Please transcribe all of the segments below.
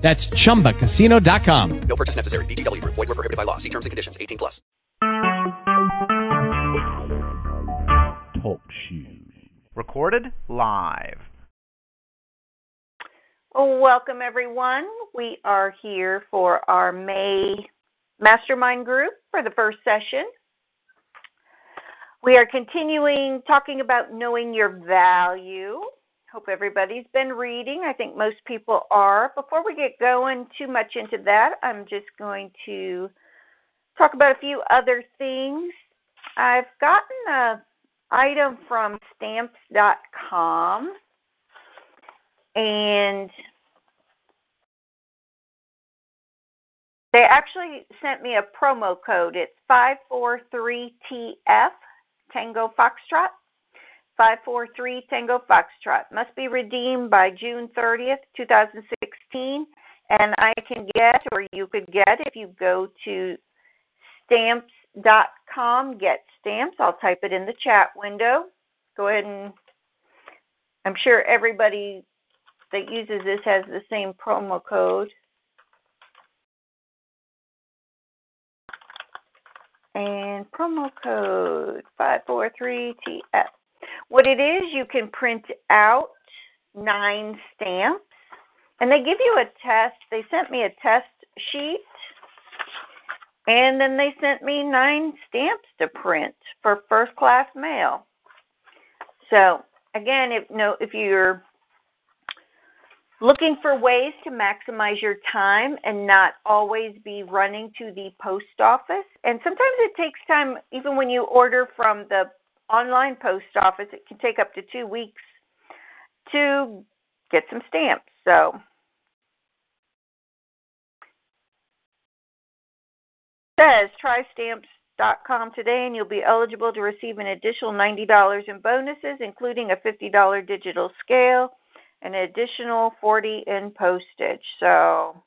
That's chumbacasino.com. No purchase necessary. VGW Group. Void were prohibited by law. See terms and conditions. 18 plus. Talk shoes. Recorded live. Welcome everyone. We are here for our May mastermind group for the first session. We are continuing talking about knowing your value. Hope everybody's been reading. I think most people are. Before we get going too much into that, I'm just going to talk about a few other things. I've gotten a item from stamps.com and they actually sent me a promo code. It's 543TF Tango Foxtrot. 543 Tango Foxtrot. Must be redeemed by June 30th, 2016. And I can get, or you could get, if you go to stamps.com, get stamps. I'll type it in the chat window. Go ahead and I'm sure everybody that uses this has the same promo code. And promo code 543TF. What it is, you can print out nine stamps, and they give you a test. They sent me a test sheet, and then they sent me nine stamps to print for first class mail. So again, if no, if you're looking for ways to maximize your time and not always be running to the post office, and sometimes it takes time, even when you order from the online post office, it can take up to two weeks to get some stamps. So, says try stamps.com today and you'll be eligible to receive an additional $90 in bonuses, including a $50 digital scale and an additional 40 in postage. So,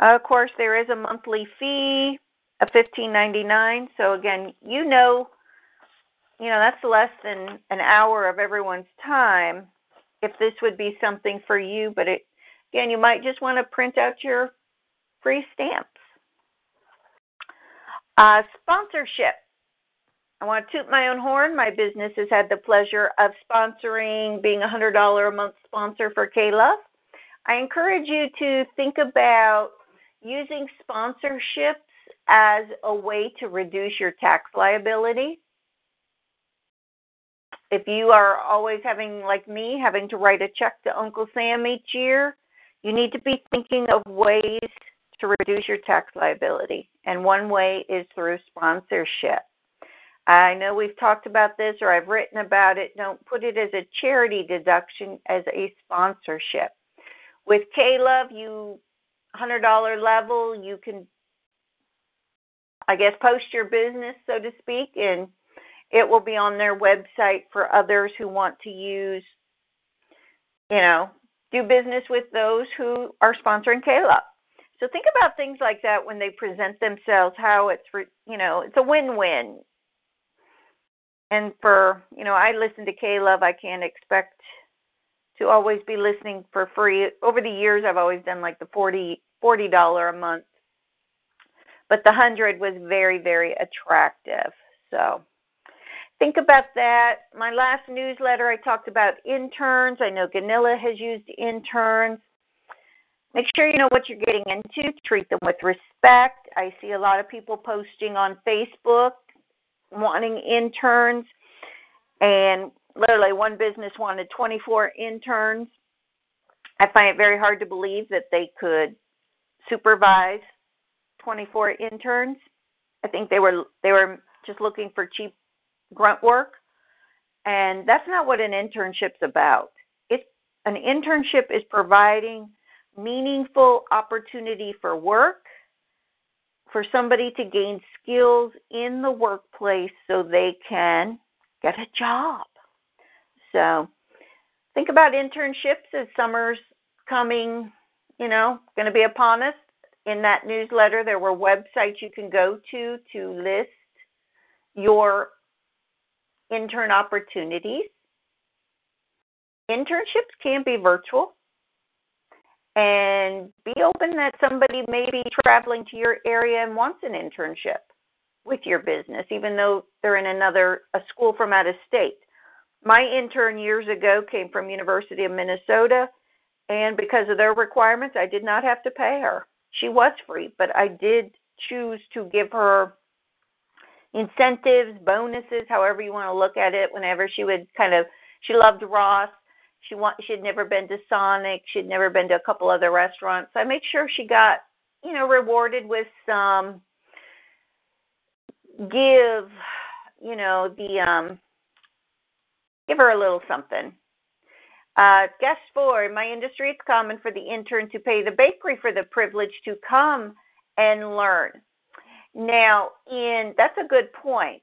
of course, there is a monthly fee of $15.99. So again, you know you know, that's less than an hour of everyone's time if this would be something for you. But it, again, you might just want to print out your free stamps. Uh, sponsorship. I want to toot my own horn. My business has had the pleasure of sponsoring, being a $100 a month sponsor for K-Love. I encourage you to think about using sponsorships as a way to reduce your tax liability if you are always having, like me, having to write a check to Uncle Sam each year, you need to be thinking of ways to reduce your tax liability. And one way is through sponsorship. I know we've talked about this or I've written about it. Don't put it as a charity deduction as a sponsorship. With K Love, you $100 level, you can, I guess, post your business, so to speak, and it will be on their website for others who want to use, you know, do business with those who are sponsoring K-Love. So think about things like that when they present themselves, how it's, you know, it's a win-win. And for, you know, I listen to K-Love, I can't expect to always be listening for free. Over the years, I've always done like the 40 $40 a month. But the 100 was very, very attractive. So think about that. My last newsletter, I talked about interns. I know Ganilla has used interns. Make sure you know what you're getting into. Treat them with respect. I see a lot of people posting on Facebook wanting interns, and literally one business wanted 24 interns. I find it very hard to believe that they could supervise 24 interns. I think they were they were just looking for cheap grunt work. And that's not what an internship's about. It's an internship is providing meaningful opportunity for work for somebody to gain skills in the workplace so they can get a job. So think about internships as summer's coming, you know, going to be upon us. In that newsletter, there were websites you can go to to list your intern opportunities. Internships can be virtual and be open that somebody may be traveling to your area and wants an internship with your business, even though they're in another a school from out of state. My intern years ago came from University of Minnesota, and because of their requirements, I did not have to pay her. She was free, but I did choose to give her incentives, bonuses, however you want to look at it. Whenever she would kind of, she loved Ross, she want she'd never been to Sonic. She'd never been to a couple other restaurants. So I made sure she got, you know, rewarded with some give, you know, the um give her a little something. Uh, guest four, in my industry, it's common for the intern to pay the bakery for the privilege to come and learn. Now, in that's a good point.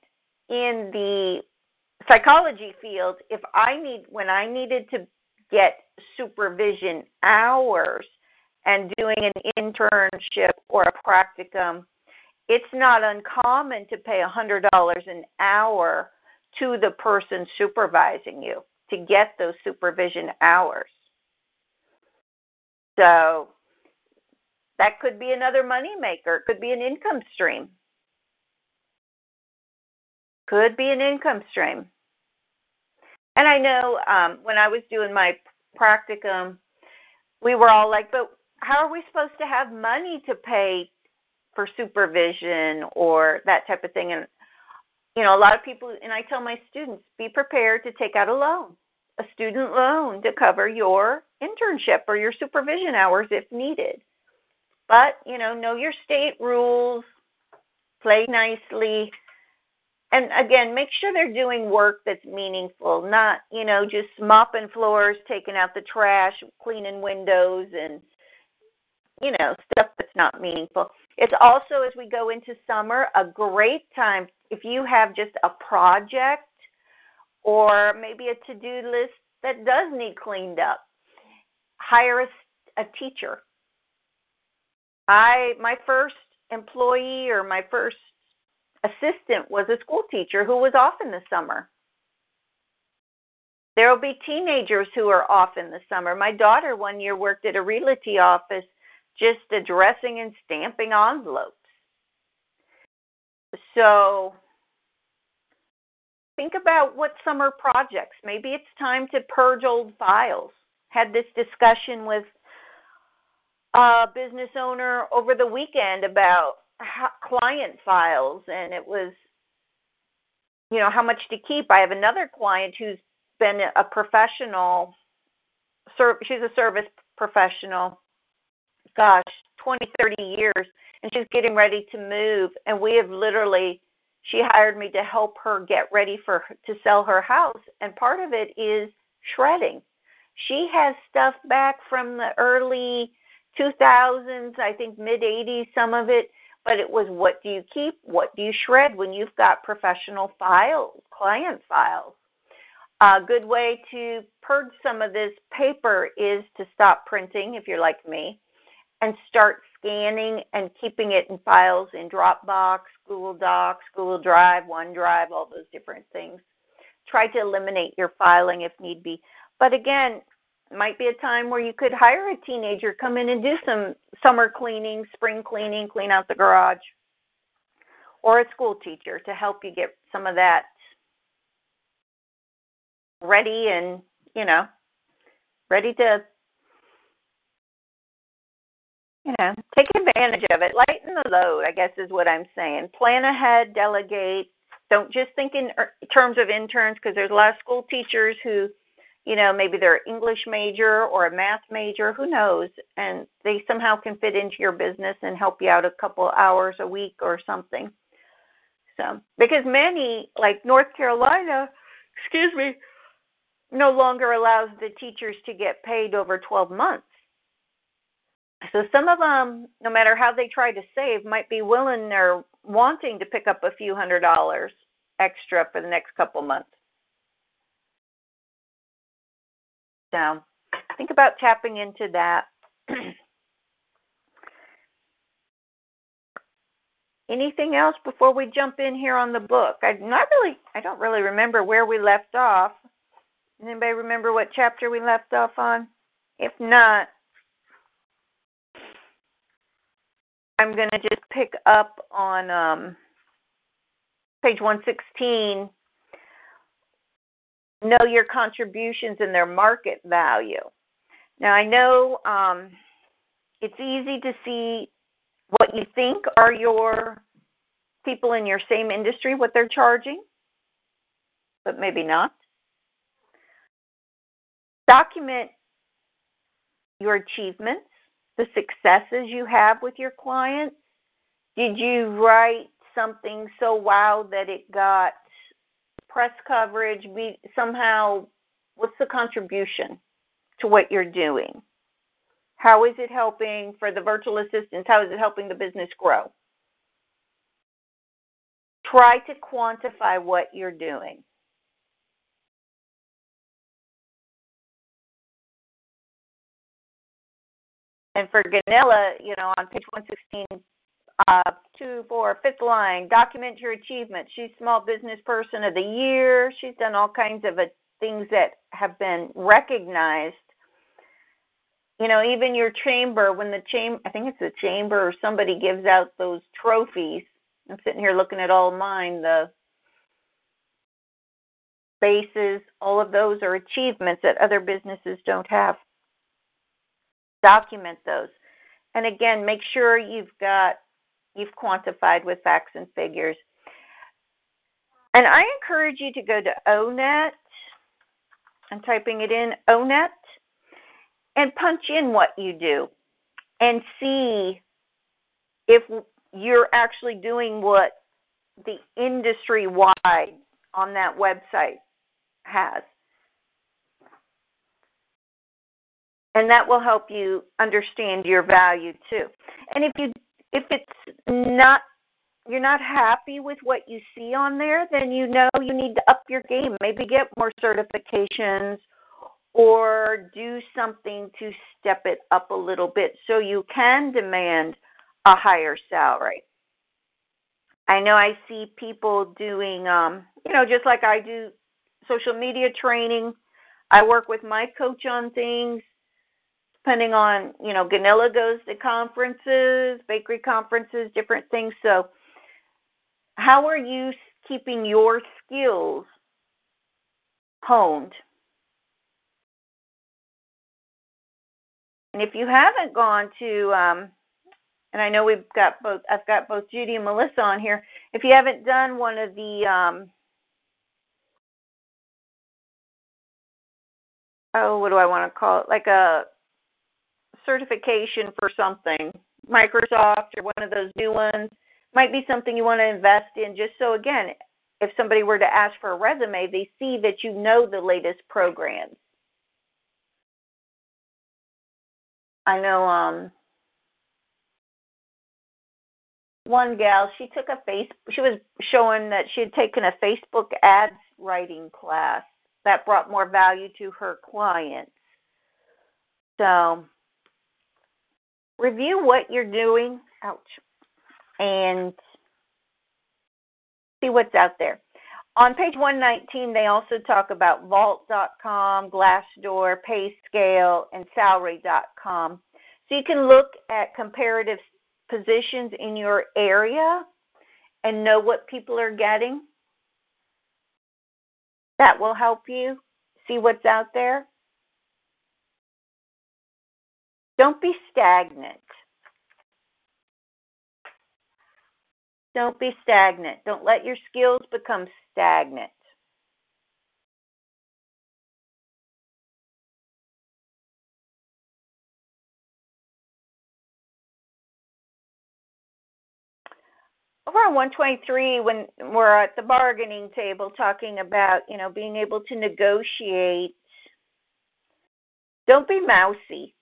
In the psychology field, if I need when I needed to get supervision hours and doing an internship or a practicum, it's not uncommon to pay a hundred dollars an hour to the person supervising you to get those supervision hours. So that could be another money maker. It could be an income stream could be an income stream. And I know um, when I was doing my practicum, we were all like, but how are we supposed to have money to pay for supervision or that type of thing? And, you know, a lot of people, and I tell my students, be prepared to take out a loan, a student loan to cover your internship or your supervision hours if needed. But, you know, know your state rules, play nicely, and again, make sure they're doing work that's meaningful, not, you know, just mopping floors, taking out the trash, cleaning windows, and, you know, stuff that's not meaningful. It's also, as we go into summer, a great time if you have just a project or maybe a to do list that does need cleaned up. Hire a, a teacher. I, my first employee or my first assistant was a school teacher who was off in the summer. There will be teenagers who are off in the summer. My daughter one year worked at a realty office just addressing and stamping envelopes. So think about what summer projects. Maybe it's time to purge old files. Had this discussion with a business owner over the weekend about client files and it was you know how much to keep. I have another client who's been a professional she's a service professional gosh 20 30 years and she's getting ready to move and we have literally she hired me to help her get ready for to sell her house and part of it is shredding. She has stuff back from the early 2000s i think mid 80s some of it but it was what do you keep? What do you shred when you've got professional files, client files? A good way to purge some of this paper is to stop printing, if you're like me, and start scanning and keeping it in files in Dropbox, Google Docs, Google Drive, OneDrive, all those different things. Try to eliminate your filing if need be. But again, might be a time where you could hire a teenager come in and do some summer cleaning, spring cleaning, clean out the garage, or a school teacher to help you get some of that ready and you know ready to you know take advantage of it. Lighten the load i guess is what i'm saying. Plan ahead delegate. Don't just think in er, terms of interns because there's a lot of school teachers who you know, maybe they're an English major or a math major, who knows? And they somehow can fit into your business and help you out a couple hours a week or something. So, because many, like North Carolina, excuse me, no longer allows the teachers to get paid over 12 months. So some of them, no matter how they try to save, might be willing or wanting to pick up a few hundred dollars extra for the next couple months. So think about tapping into that. Anything else before we jump in here on the book? I'm not really I don't really remember where we left off. Anybody remember what chapter we left off on? If not, I'm going to just pick up on um, page 116. Know your contributions and their market value. Now, I know um, it's easy to see what you think are your people in your same industry, what they're charging, but maybe not. Document your achievements, the successes you have with your clients. Did you write something so wow that it got press coverage? Be, somehow, what's the contribution to what you're doing? How is it helping for the virtual assistants? How is it helping the business grow? Try to quantify what you're doing. And for Ganilla, you know, on page 116, uh, two, four, fifth line, document your achievements. She's Small Business Person of the Year. She's done all kinds of uh, things that have been recognized. You know, even your chamber, when the chamber, I think it's the chamber or somebody gives out those trophies. I'm sitting here looking at all mine, the bases, all of those are achievements that other businesses don't have document those. And again, make sure you've got you've quantified with facts and figures. And I encourage you to go to ONET. I'm typing it in ONET and punch in what you do and see if you're actually doing what the industry wide on that website has. and that will help you understand your value too. And if you if it's not you're not happy with what you see on there, then you know you need to up your game. Maybe get more certifications or do something to step it up a little bit so you can demand a higher salary. I know I see people doing um, you know, just like I do social media training. I work with my coach on things depending on you know Ganilla goes to conferences, bakery conferences, different things. So, how are you keeping your skills honed? And if you haven't gone to, um, and I know we've got both, I've got both Judy and Melissa on here. If you haven't done one of the um, oh, what do I want to call it? Like a certification for something, Microsoft or one of those new ones, might be something you want to invest in just so again, if somebody were to ask for a resume, they see that you know the latest programs. I know um one gal, she took a face she was showing that she had taken a Facebook ads writing class that brought more value to her clients. So review what you're doing. Ouch. And see what's out there. On page 119, they also talk about Vault.com, Glassdoor, PayScale, and Salary.com. So you can look at comparative positions in your area and know what people are getting. That will help you see what's out there. Don't be stagnant. Don't be stagnant. Don't let your skills become stagnant. over on 123 when we're at the bargaining table talking about you know being able to negotiate don't be mousy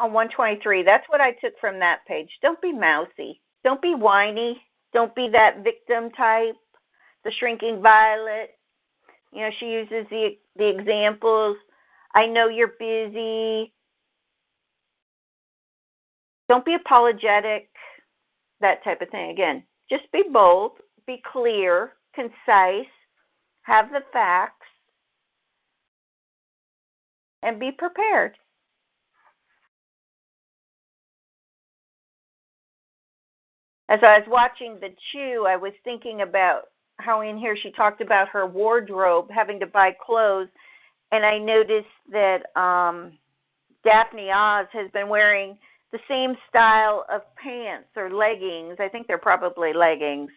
on 123. That's what I took from that page. Don't be mousy. Don't be whiny. Don't be that victim type, the shrinking violet. You know, she uses the the examples. I know you're busy. Don't be apologetic. That type of thing. Again, just be bold, be clear, concise, have the facts, and be prepared. As I was watching the Chew, I was thinking about how in here she talked about her wardrobe having to buy clothes, and I noticed that um, Daphne Oz has been wearing the same style of pants or leggings. I think they're probably leggings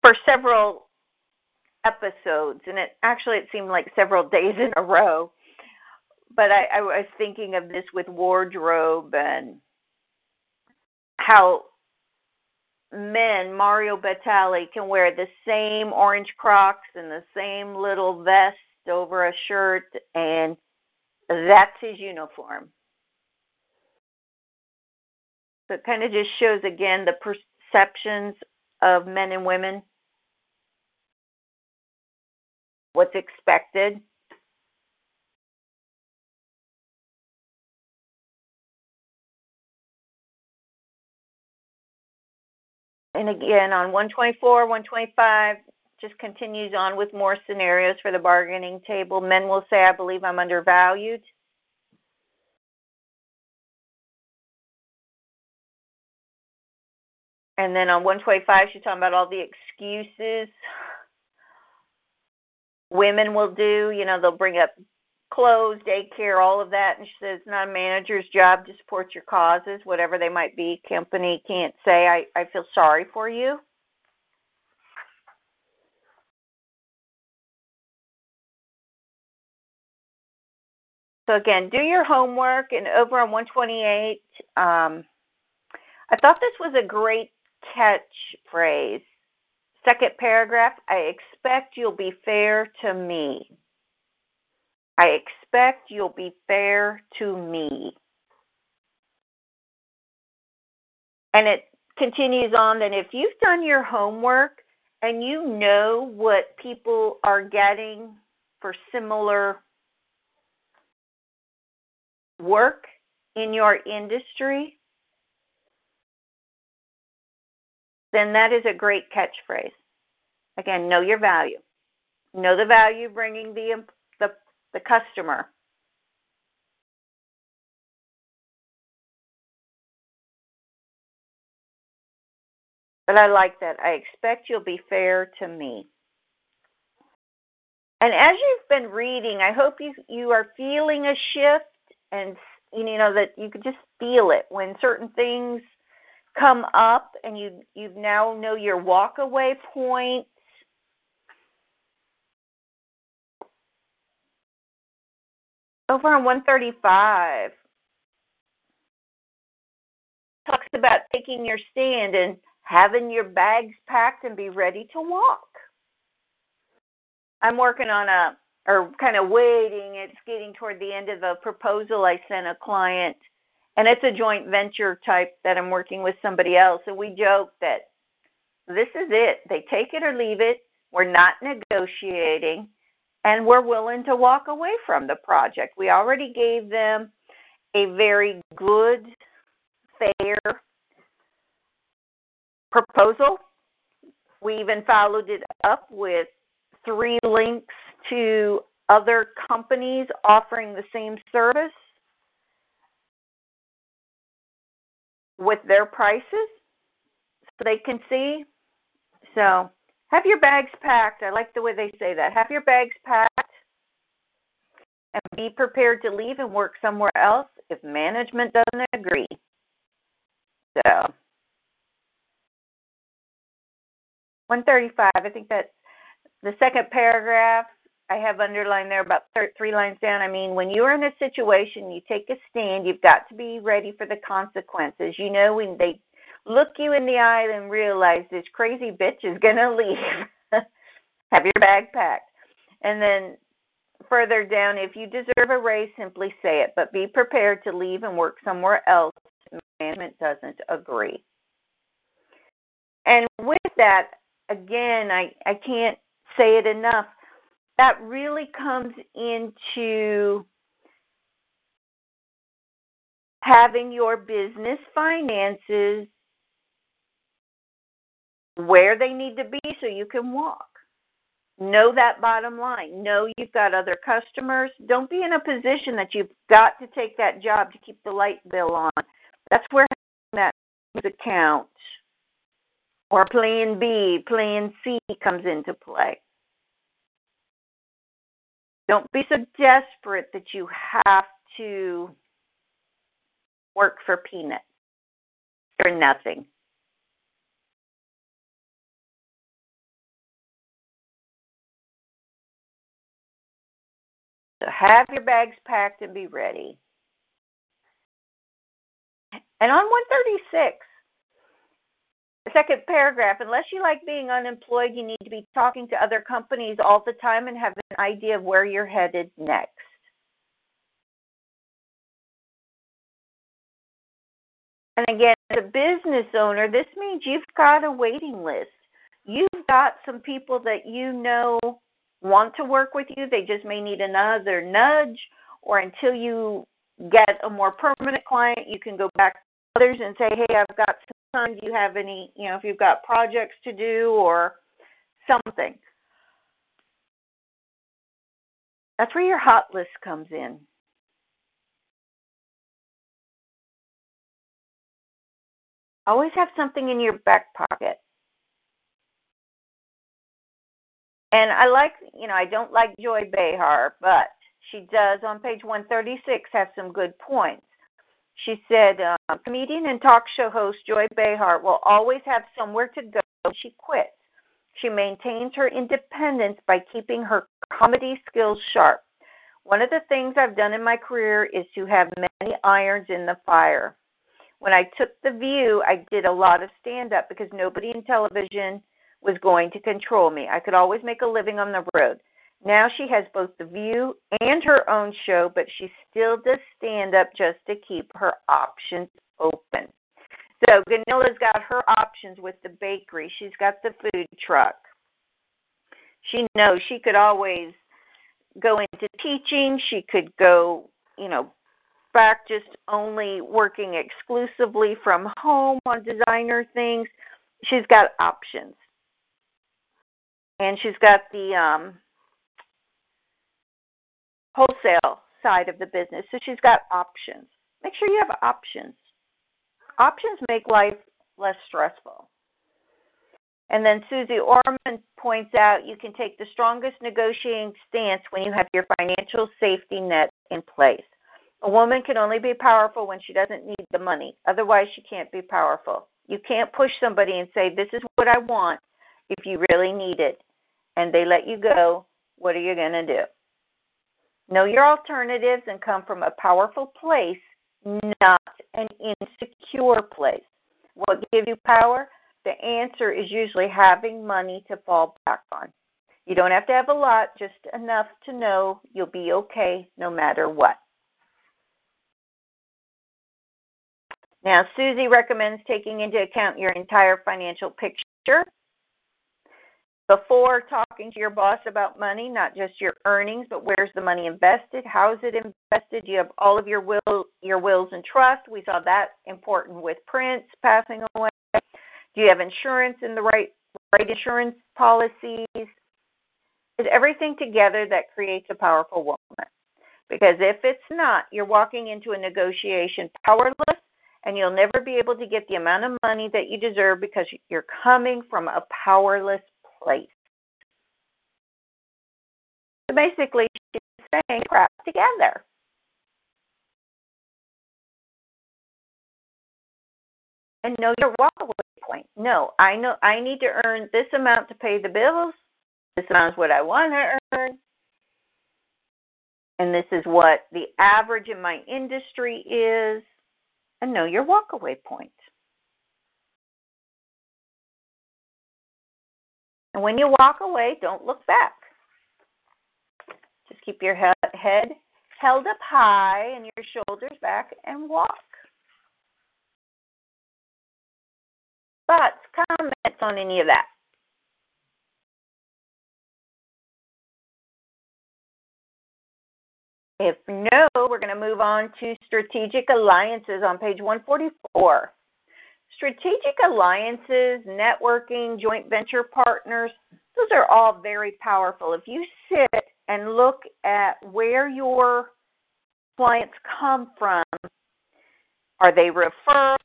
for several episodes, and it actually it seemed like several days in a row. But I, I was thinking of this with wardrobe and how men, Mario Batali, can wear the same orange Crocs and the same little vest over a shirt, and that's his uniform. So it kind of just shows again the perceptions of men and women, what's expected. And again, on 124, 125, just continues on with more scenarios for the bargaining table. Men will say, I believe I'm undervalued. And then on 125, she's talking about all the excuses women will do. You know, they'll bring up clothes, daycare, all of that. And she says it's not a manager's job to support your causes, whatever they might be. Company can't say, I, I feel sorry for you. So again, do your homework. And over on 128, um, I thought this was a great catchphrase. Second paragraph, I expect you'll be fair to me. I expect you'll be fair to me. And it continues on that if you've done your homework and you know what people are getting for similar work in your industry, then that is a great catchphrase. Again, know your value. Know the value bringing the the, customer. But I like that. I expect you'll be fair to me. And as you've been reading, I hope you you are feeling a shift and you know that you could just feel it when certain things come up and you you now know your walk away point over on 135 talks about taking your stand and having your bags packed and be ready to walk i'm working on a or kind of waiting it's getting toward the end of a proposal i sent a client and it's a joint venture type that I'm working with somebody else. And we joke that this is it. They take it or leave it. We're not negotiating, and we're willing to walk away from the project. We already gave them a very good, fair proposal. We even followed it up with three links to other companies offering the same service with their prices so they can see. So have your bags packed. I like the way they say that. Have your bags packed and be prepared to leave and work somewhere else if management doesn't agree. So 135, I think that's the second paragraph I have underlined there about three lines down. I mean, when you're in a situation, you take a stand, you've got to be ready for the consequences. You know, when they look you in the eye and realize this crazy bitch is going to leave, have your bag packed. And then further down, if you deserve a raise, simply say it, but be prepared to leave and work somewhere else if management doesn't agree. And with that, again, I, I can't say it enough. That really comes into having your business finances where they need to be so you can walk. Know that bottom line. Know you've got other customers. Don't be in a position that you've got to take that job to keep the light bill on. That's where that account or plan B, plan C comes into play. Don't be so desperate that you have to work for peanuts or nothing. So have your bags packed and be ready. And on 136, second paragraph, unless you like being unemployed, you need to be talking to other companies all the time and have an idea of where you're headed next. And again, as a business owner, this means you've got a waiting list. You've got some people that you know want to work with you. They just may need another nudge, or until you get a more permanent client, you can go back to others and say, "Hey, I've got some time. Do you have any? You know, if you've got projects to do or something." That's where your hot list comes in. Always have something in your back pocket. And I like, you know, I don't like Joy Behar, but she does on page 136 have some good points. She said, uh, comedian and talk show host Joy Behar will always have somewhere to go when she quits. She maintains her independence by keeping her comedy skills sharp. One of the things I've done in my career is to have many irons in the fire. When I took the view, I did a lot of stand up because nobody in television was going to control me. I could always make a living on the road. Now she has both the view and her own show, but she still does stand up just to keep her options open. So Ganila's got her options with the bakery. She's got the food truck. She knows she could always go into teaching. She could go, you know, back just only working exclusively from home on designer things. She's got options and she's got the um, wholesale side of the business. So she's got options. Make sure you have options. Options make life less stressful. And then Susie Orman points out you can take the strongest negotiating stance when you have your financial safety net in place. A woman can only be powerful when she doesn't need the money. Otherwise, she can't be powerful. You can't push somebody and say, This is what I want if you really need it and they let you go, what are you going to do? Know your alternatives and come from a powerful place, not an insecure place. What gives you power? The answer is usually having money to fall back on. You don't have to have a lot, just enough to know you'll be okay no matter what. Now, Susie recommends taking into account your entire financial picture before talking to your boss about money, not just your earnings, but where's the money invested? How is it invested? Do you have all of your will your wills and trust? We saw that important with Prince passing away. Do you have insurance in the right right insurance policies? Is everything together that creates a powerful woman? Because if it's not, you're walking into a negotiation powerless and you'll never be able to get the amount of money that you deserve because you're coming from a powerless place. So basically, she's saying crap together. And know your walkaway point. No, I know I need to earn this amount to pay the bills. This amount is what I want to earn. And this is what the average in my industry is. And know your walkaway point. And when you walk away, don't look back. Just keep your head held up high and your shoulders back and walk. Thoughts, comments on any of that? If no, we're going to move on to strategic alliances on page 144. Strategic alliances, networking, joint venture partners, those are all very powerful. If you sit and look at where your clients come from, are they referred?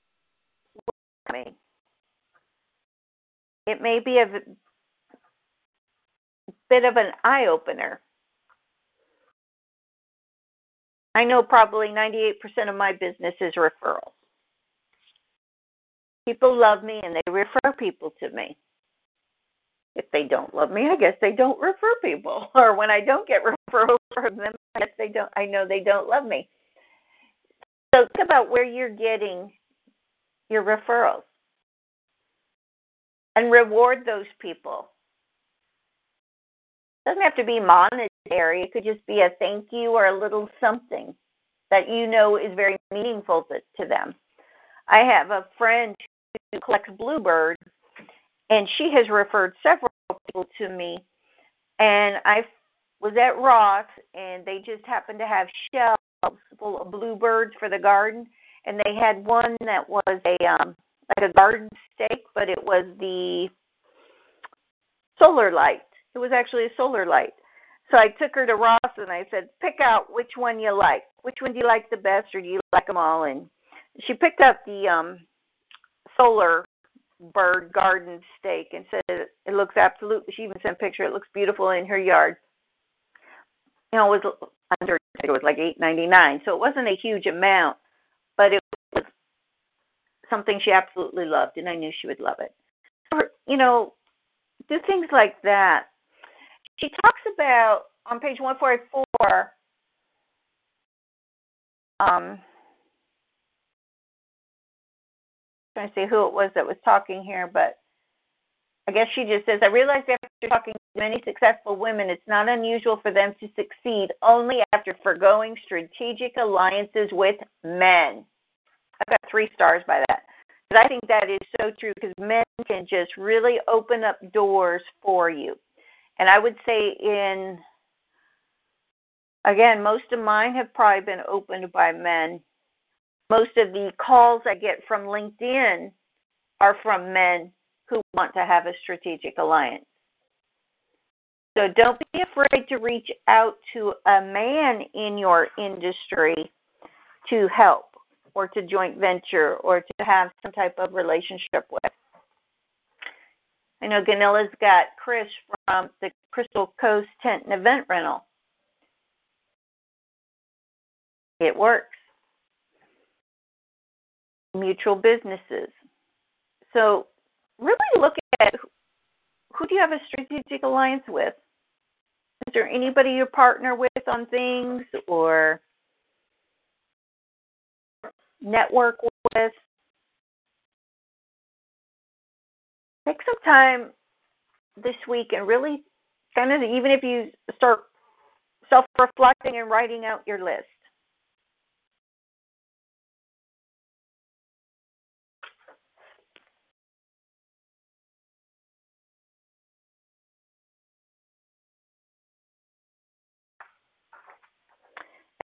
It may be a bit of an eye opener. I know probably 98% of my business is referrals. People love me and they refer people to me. If they don't love me, I guess they don't refer people. Or when I don't get referrals from them, I guess they don't I know they don't love me. So think about where you're getting your referrals. And reward those people. It doesn't have to be monetary. It could just be a thank you or a little something that you know is very meaningful to, to them. I have a friend who collects bluebirds, and she has referred several people to me. And I was at Ross, and they just happened to have shelves full of bluebirds for the garden, and they had one that was a um, like a garden stake, but it was the solar light. It was actually a solar light. So I took her to Ross and I said, pick out which one you like. Which one do you like the best, or do you like them all? And she picked up the um solar bird garden stake and said it looks absolutely. She even sent a picture. It looks beautiful in her yard. You know, it was under. It was like eight ninety nine, so it wasn't a huge amount, but it was something she absolutely loved, and I knew she would love it. You know, do things like that. She talks about on page one forty four. Um, trying to see who it was that was talking here, but I guess she just says, I realized after talking to many successful women, it's not unusual for them to succeed only after foregoing strategic alliances with men. I've got three stars by that. But I think that is so true because men can just really open up doors for you. And I would say, in again, most of mine have probably been opened by men most of the calls I get from LinkedIn are from men who want to have a strategic alliance. So don't be afraid to reach out to a man in your industry to help or to joint venture or to have some type of relationship with. I know Ganilla's got Chris from the Crystal Coast Tent and Event Rental. It works mutual businesses. So, really look at who do you have a strategic alliance with? Is there anybody you partner with on things or network with? Take some time this week and really kind of, even if you start self reflecting and writing out your list.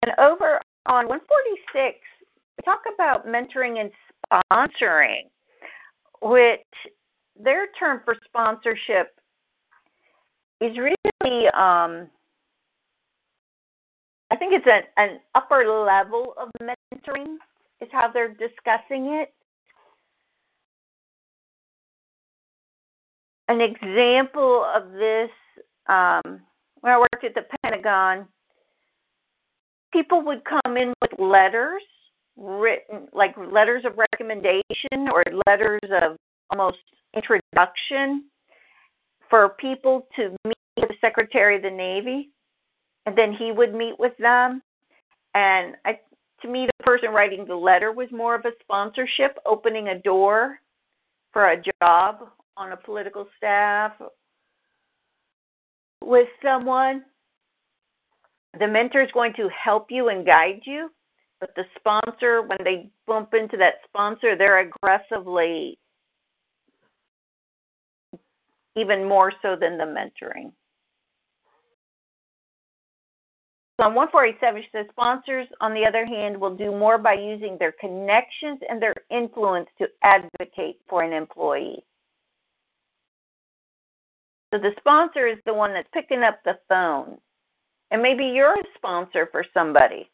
And over on 146, we talk about mentoring and sponsoring, which their term for sponsorship is really, um, I think it's an, an upper level of mentoring, is how they're discussing it. An example of this, um, when I worked at the Pentagon, people would come in with letters written like letters of recommendation or letters of almost introduction for people to meet with the secretary of the navy and then he would meet with them. And I, to me the person writing the letter was more of a sponsorship opening a door for a job on a political staff with someone The mentor is going to help you and guide you, but the sponsor, when they bump into that sponsor, they're aggressively even more so than the mentoring. So on 147, she says sponsors, on the other hand, will do more by using their connections and their influence to advocate for an employee. So the sponsor is the one that's picking up the phone. And maybe you're a sponsor for somebody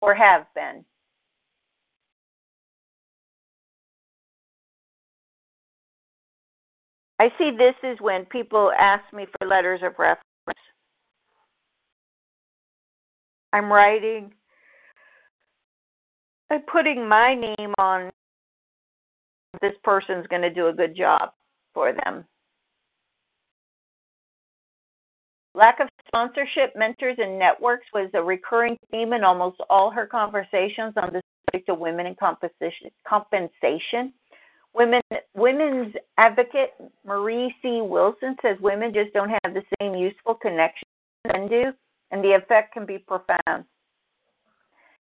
or have been. I see this is when people ask me for letters of reference. I'm writing, I'm putting my name on this person's going to do a good job for them. Lack of sponsorship, mentors, and networks was a recurring theme in almost all her conversations on the subject of women and compensation. Women, women's advocate Marie C. Wilson says women just don't have the same useful connections men do, and the effect can be profound.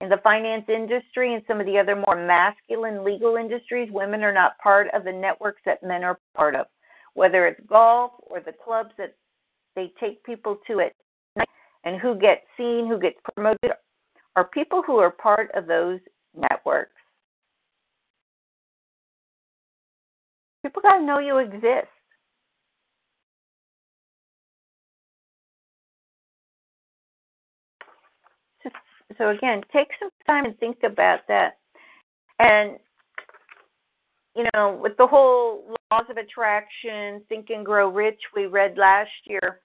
In the finance industry and some of the other more masculine legal industries, women are not part of the networks that men are part of, whether it's golf or the clubs that they take people to night, and who gets seen, who gets promoted, are people who are part of those networks. People got to know you exist. So again, take some time and think about that. And you know, with the whole laws of attraction, think and grow rich we read last year,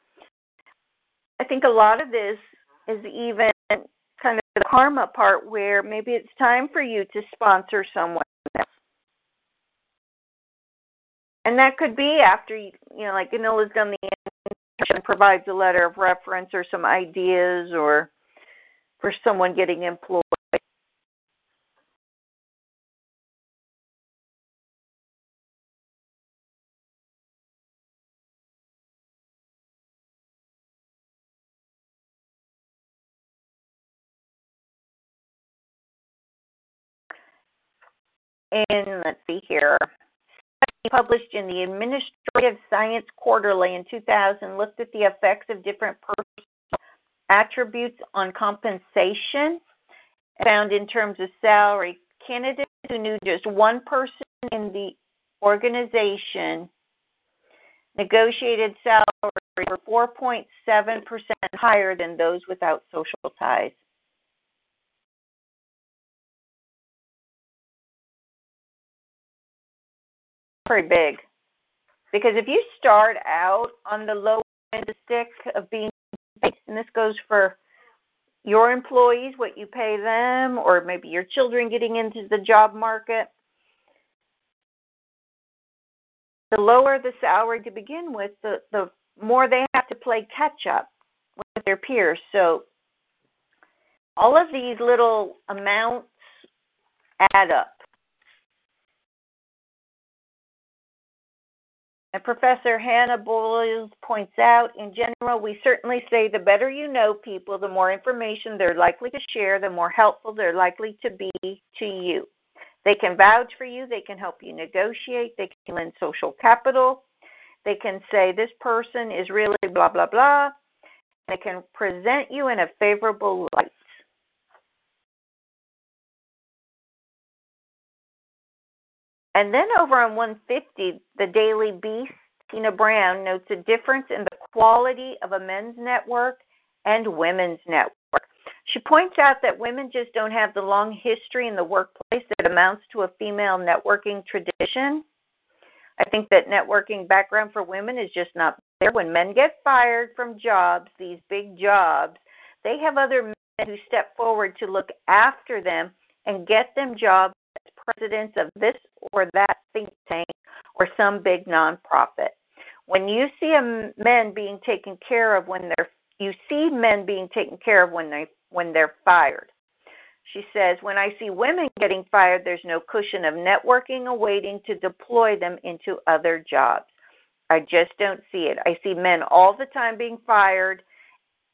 I think a lot of this is even kind of the karma part where maybe it's time for you to sponsor someone else. And that could be after you, know, like Ganila's done the and provides a letter of reference or some ideas or for someone getting employed. And let's see here. Published in the Administrative Science Quarterly in 2000, looked at the effects of different personal attributes on compensation. Found in terms of salary, candidates who knew just one person in the organization negotiated salary were 4.7% higher than those without social ties. Pretty big. Because if you start out on the low end of the stick of being and this goes for your employees, what you pay them, or maybe your children getting into the job market. The lower the salary to begin with, the, the more they have to play catch up with their peers. So all of these little amounts add up. And Professor Hannah Bowles points out, in general, we certainly say the better you know people, the more information they're likely to share, the more helpful they're likely to be to you. They can vouch for you, they can help you negotiate, they can lend social capital, they can say this person is really blah, blah, blah. They can present you in a favorable light. And then over on 150, the Daily Beast, Tina Brown notes a difference in the quality of a men's network and women's network. She points out that women just don't have the long history in the workplace that amounts to a female networking tradition. I think that networking background for women is just not there. When men get fired from jobs, these big jobs, they have other men who step forward to look after them and get them jobs presidents of this or that think tank or some big nonprofit. When you see a men being taken care of when they're you see men being taken care of when they when they're fired. She says, when I see women getting fired, there's no cushion of networking awaiting to deploy them into other jobs. I just don't see it. I see men all the time being fired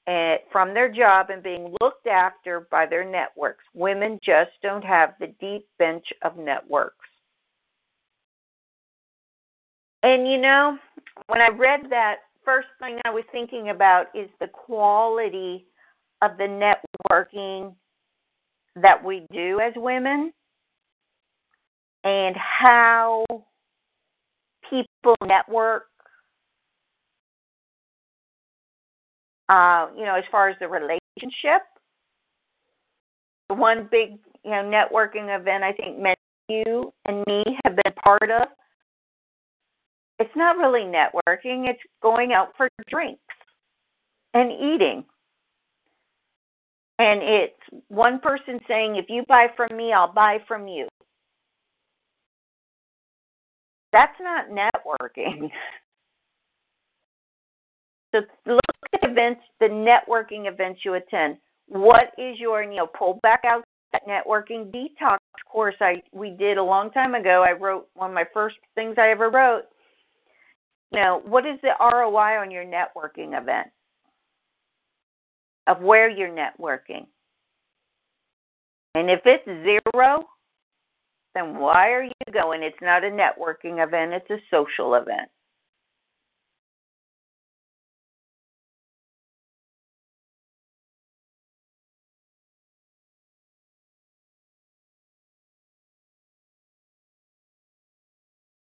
Eh, from their job and being looked after by their networks. Women just don't have the deep bench of networks. And you know, when I read that, first thing I was thinking about is the quality of the networking that we do as women and how people network uh, you know, as far as the relationship. The one big, you know, networking event I think men you and me have been part of. It's not really networking, it's going out for drinks and eating. And it's one person saying, if you buy from me, I'll buy from you. That's not networking. So look at events, the networking events you attend. What is your, you know, pull back out that networking detox course I we did a long time ago. I wrote one of my first things I ever wrote. You know, what is the ROI on your networking event? Of where you're networking. And if it's zero, then why are you going? It's not a networking event, it's a social event.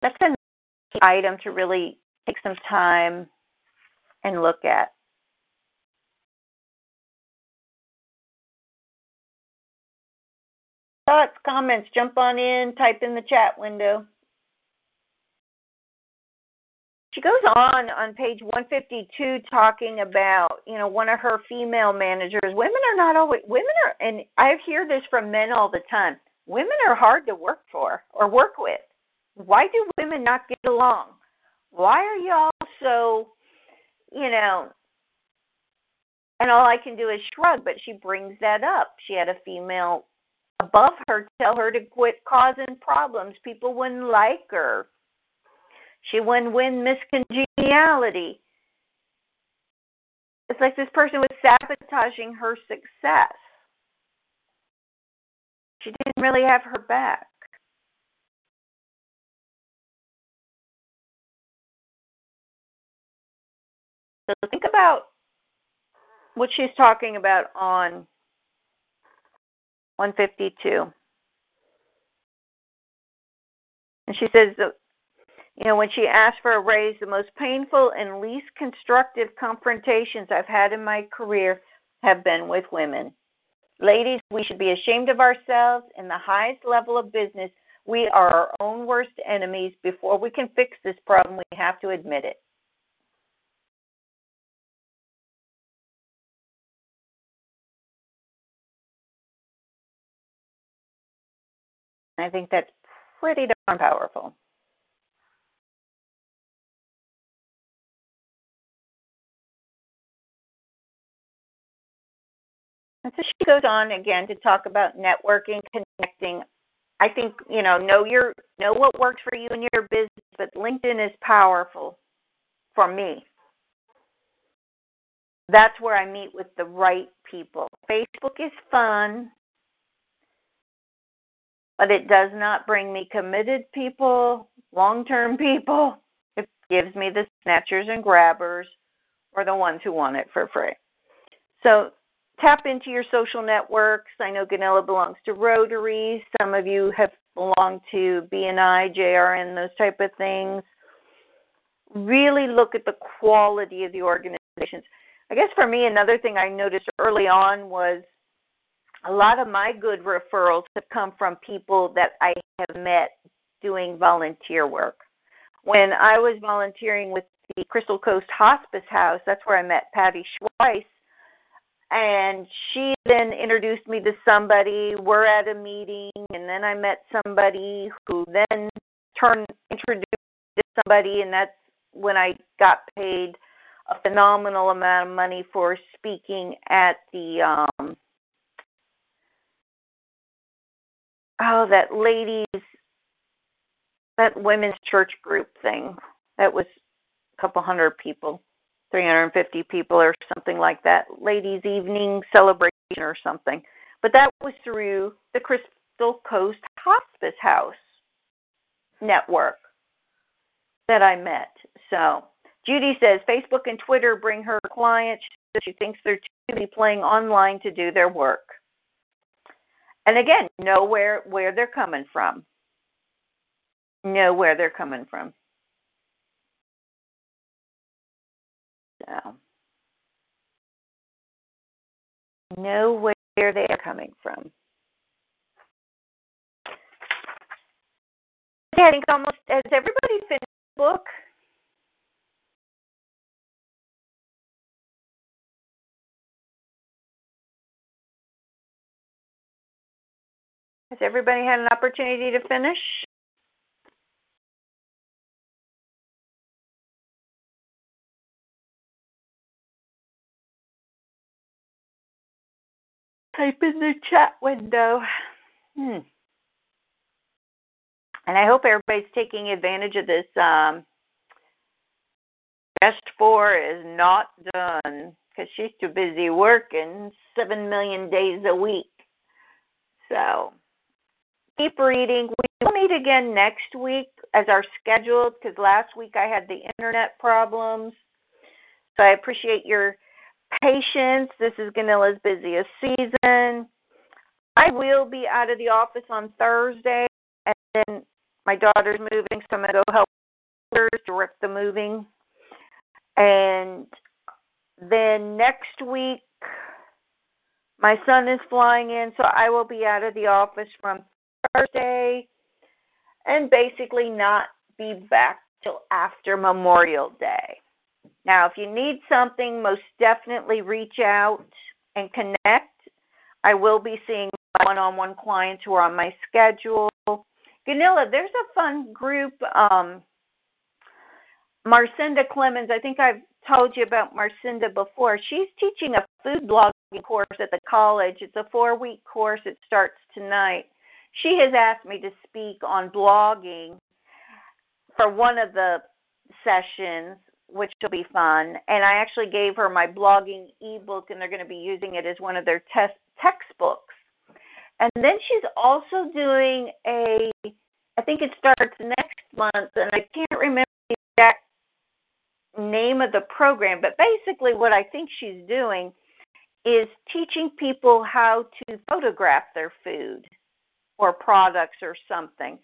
That's an item to really take some time and look at. Thoughts, comments, jump on in, type in the chat window. She goes on on page 152 talking about, you know, one of her female managers. Women are not always, women are, and I hear this from men all the time, women are hard to work for or work with. Why do women not get along? Why are y'all so, you know, and all I can do is shrug, but she brings that up. She had a female above her tell her to quit causing problems. People wouldn't like her. She wouldn't win Miss Congeniality. It's like this person was sabotaging her success. She didn't really have her back. So think about what she's talking about on 152. And she says that, you know, when she asked for a raise, the most painful and least constructive confrontations I've had in my career have been with women. Ladies, we should be ashamed of ourselves. In the highest level of business, we are our own worst enemies. Before we can fix this problem, we have to admit it. I think that's pretty darn powerful. And so she goes on again to talk about networking, connecting. I think, you know, know your know what works for you in your business, but LinkedIn is powerful for me. That's where I meet with the right people. Facebook is fun but it does not bring me committed people, long term people. It gives me the snatchers and grabbers or the ones who want it for free. So tap into your social networks. I know Ganella belongs to Rotary. Some of you have belonged to BNI, JRN, those type of things. Really look at the quality of the organizations. I guess for me, another thing I noticed early on was a lot of my good referrals have come from people that I have met doing volunteer work. When I was volunteering with the Crystal Coast Hospice House, that's where I met Patty Schweiss. And she then introduced me to somebody. We're at a meeting, and then I met somebody who then turned introduced me to somebody, and that's when I got paid a phenomenal amount of money for speaking at the um oh, that ladies, that women's church group thing. That was a couple hundred people. 350 people or something like that, ladies' evening celebration or something. But that was through the Crystal Coast Hospice House network that I met. So Judy says Facebook and Twitter bring her clients. She thinks they're too busy playing online to do their work. And again, know where where they're coming from. Know where they're coming from. So know where they are coming from. I think almost has everybody finished the book? Has everybody had an opportunity to finish? Type in the chat window. Hmm. And I hope everybody's taking advantage of this. Um, best four is not done because she's too busy working seven million days a week. So keep reading. We will meet again next week as our scheduled because last week I had the internet problems. So I appreciate your patience. This is Ganila's busiest season. I will be out of the office on Thursday, and then my daughter's moving, so I'm going to go help her direct the moving. And then next week, my son is flying in, so I will be out of the office from Thursday and basically not be back till after Memorial Day. Now, if you need something, most definitely reach out and connect. I will be seeing one on one clients who are on my schedule. Ganilla, there's a fun group. Um, Marcinda Clemens, I think I've told you about Marcinda before. She's teaching a food blogging course at the college. It's a four week course, it starts tonight. She has asked me to speak on blogging for one of the sessions, which will be fun. And I actually gave her my blogging ebook, and they're going to be using it as one of their test textbooks. And then she's also doing a, I think it starts next month, and I can't remember the exact name of the program, but basically what I think she's doing is teaching people how to photograph their food or products or something.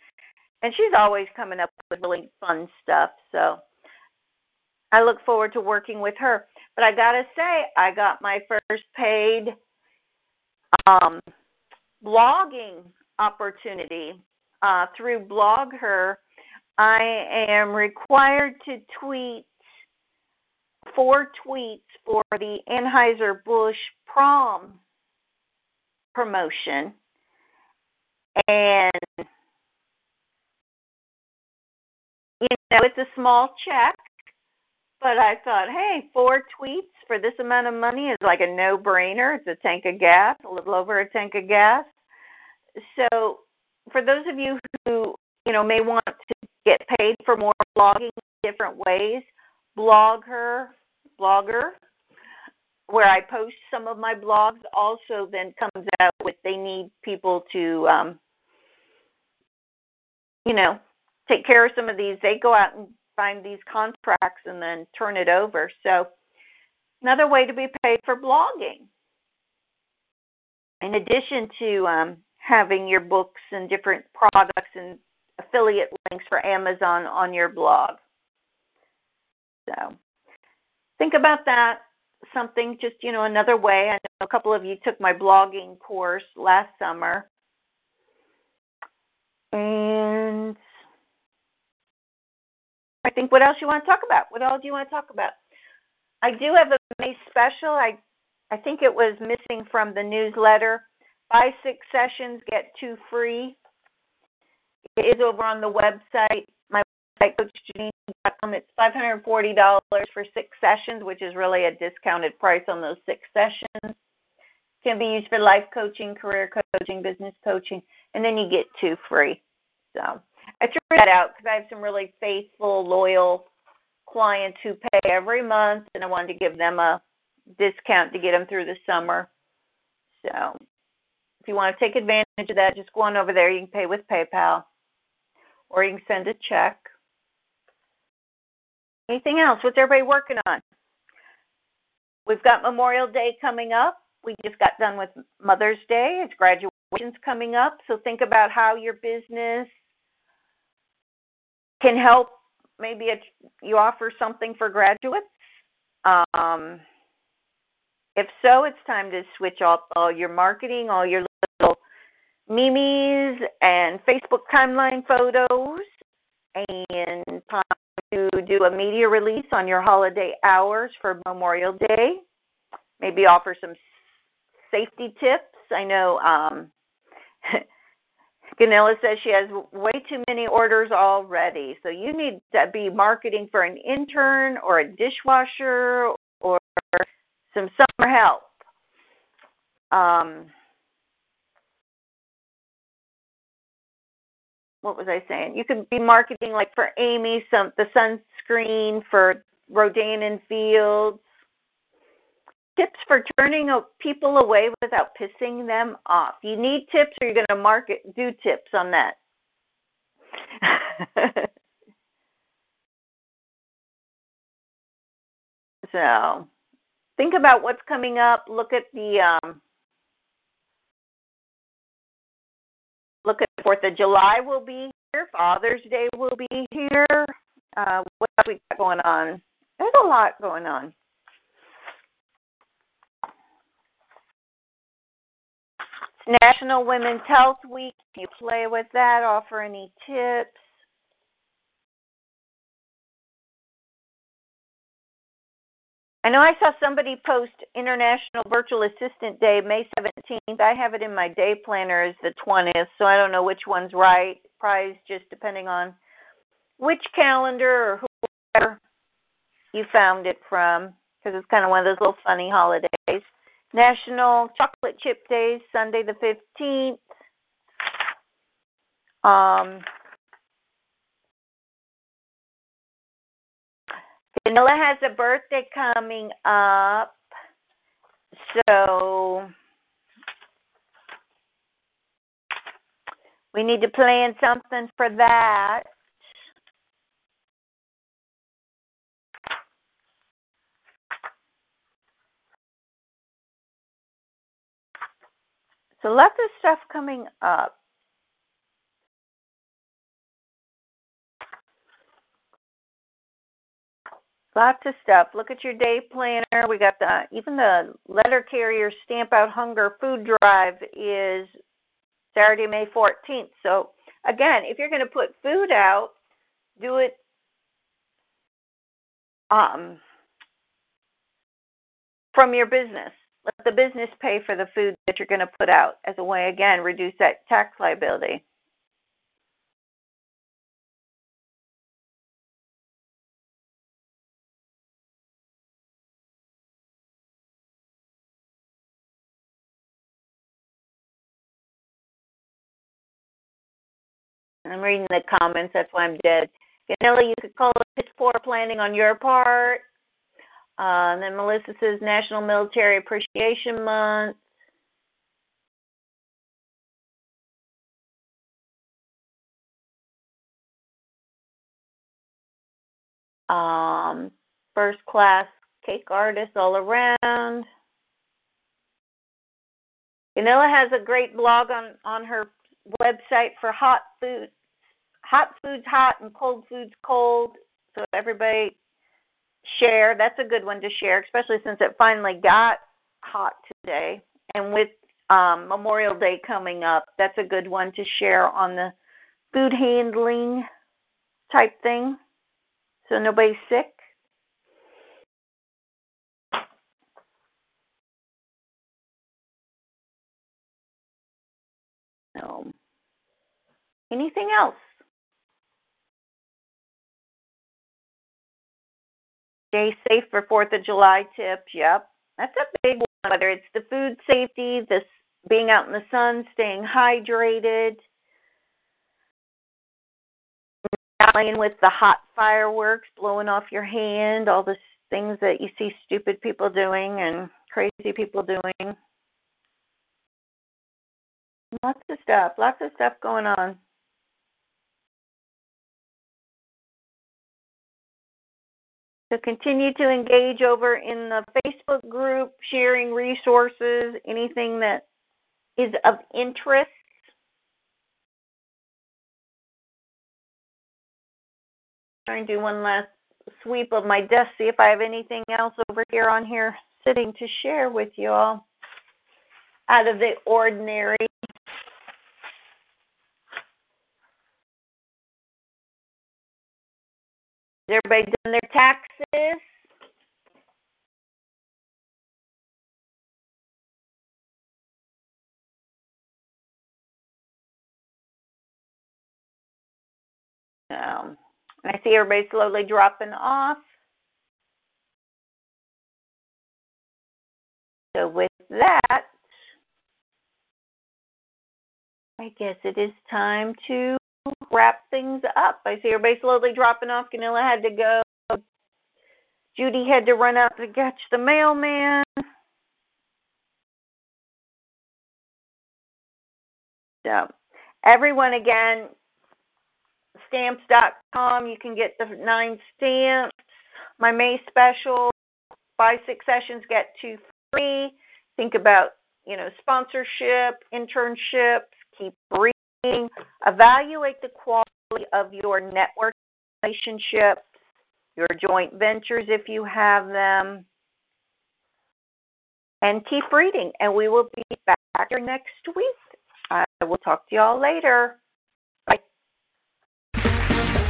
And she's always coming up with really fun stuff. So I look forward to working with her. But I got to say, I got my first paid um, blogging opportunity uh, through BlogHer. I am required to tweet four tweets for the Anheuser-Busch prom promotion and you know it's a small check but i thought hey four tweets for this amount of money is like a no brainer it's a tank of gas a little over a tank of gas. So for those of you who you know may want to get paid for more blogging different ways blogger, blogger where I post some of my blogs also then comes out with they need people to um you know take care of some of these. They go out and find these contracts and then turn it over. So another way to be paid for blogging. In addition to um having your books and different products and affiliate links for Amazon on your blog. So think about that. Something just you know another way. I know a couple of you took my blogging course last summer and i think what else you want to talk about? What else do you want to talk about? I do have a may special. I i think it was missing from the newsletter. Buy six sessions get two free. It is over on the website. My website coachjanine.com it's five hundred and forty dollars for six sessions which is really a discounted price on those six sessions. Can be used for life coaching career coaching business coaching and then you get two free so i threw that out because i have some really faithful loyal clients who pay every month, and I wanted to give them a discount to get them through the summer. So if you want to take advantage of that, just go on over there. You can pay with PayPal or you can send a check. Anything else? What's everybody working on? We've got Memorial Day coming up. We just got done with Mother's Day. It's coming up. So think about how your business can help. Maybe you offer something for graduates. Um, if so, it's time to switch off all your marketing, all your little memes and Facebook timeline photos, and time to do a media release on your holiday hours for Memorial Day. Maybe offer some safety tips. I know um, Ganilla says she has way too many orders already. So you need to be marketing for an intern or a dishwasher or some summer help. Um, what was I saying? You could be marketing like for Amy some the sunscreen for Rodan and Fields. Tips for turning people away without pissing them off. You need tips, or you're going to market do tips on that. so, think about what's coming up. Look at the um, look at Fourth of July will be here. Father's Day will be here. Uh, what else we got going on? There's a lot going on. It's National Women's Health Week. You play with that. Offer any tips. I know I saw somebody post International Virtual Assistant Day, May 17th. I have it in my day planner as the 20th, so I don't know which one's right. Probably just depending on which calendar or whoever you found it from, because it's kind of one of those little funny holidays. National Chocolate Chip Day, Sunday the 15th. Um, Vanilla has a birthday coming up. So we need to plan something for that. So lots of stuff coming up. Lots of stuff. Look at your day planner. We got the even the letter carrier stamp out hunger food drive is Saturday, May 14th. So again, if you're going to put food out, do it um, from your business. Let the business pay for the food that you're going to put out as a way again reduce that tax liability. I'm reading the comments. That's why I'm dead. Ganilla, you could call it poor planning on your part. Uh, and then Melissa says National Military Appreciation Month. Um, first class cake artists all around. Ganilla has a great blog on on her website for hot food, hot foods hot and cold foods cold. So everybody share. That's a good one to share, especially since it finally got hot today. And with um, Memorial Day coming up, that's a good one to share on the food handling type thing, so nobody's sick. Anything else? Stay safe for Fourth of July tips. Yep, that's a big one. Whether it's the food safety, this being out in the sun, staying hydrated. playing with the hot fireworks, blowing off your hand, all the things that you see stupid people doing and crazy people doing. Lots of stuff, lots of stuff going on. So continue to engage over in the Facebook group, sharing resources, anything that is of interest. Try and do one last sweep of my desk, see if I have anything else over here on here sitting to share with you all out of the ordinary. Has everybody done their taxes? Um, I see everybody slowly dropping off. So with that, I guess it is time to wrap things up. I see everybody slowly dropping off. Ganilla had to go. Judy had to run out to catch the mailman. So, everyone again, stamps.com, you can get the nine stamps. My May special, buy six sessions, get two free. Think about, you know, sponsorship, internships, keep reading, evaluate the quality of your network relationships, your joint ventures if you have them, and keep reading. And we will be back here next week. I will talk to you all later. Bye.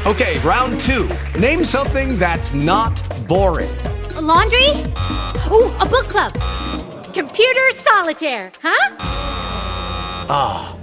Okay, round two. Name something that's not boring. A laundry? Ooh, a book club. Computer solitaire, huh? Ah, oh,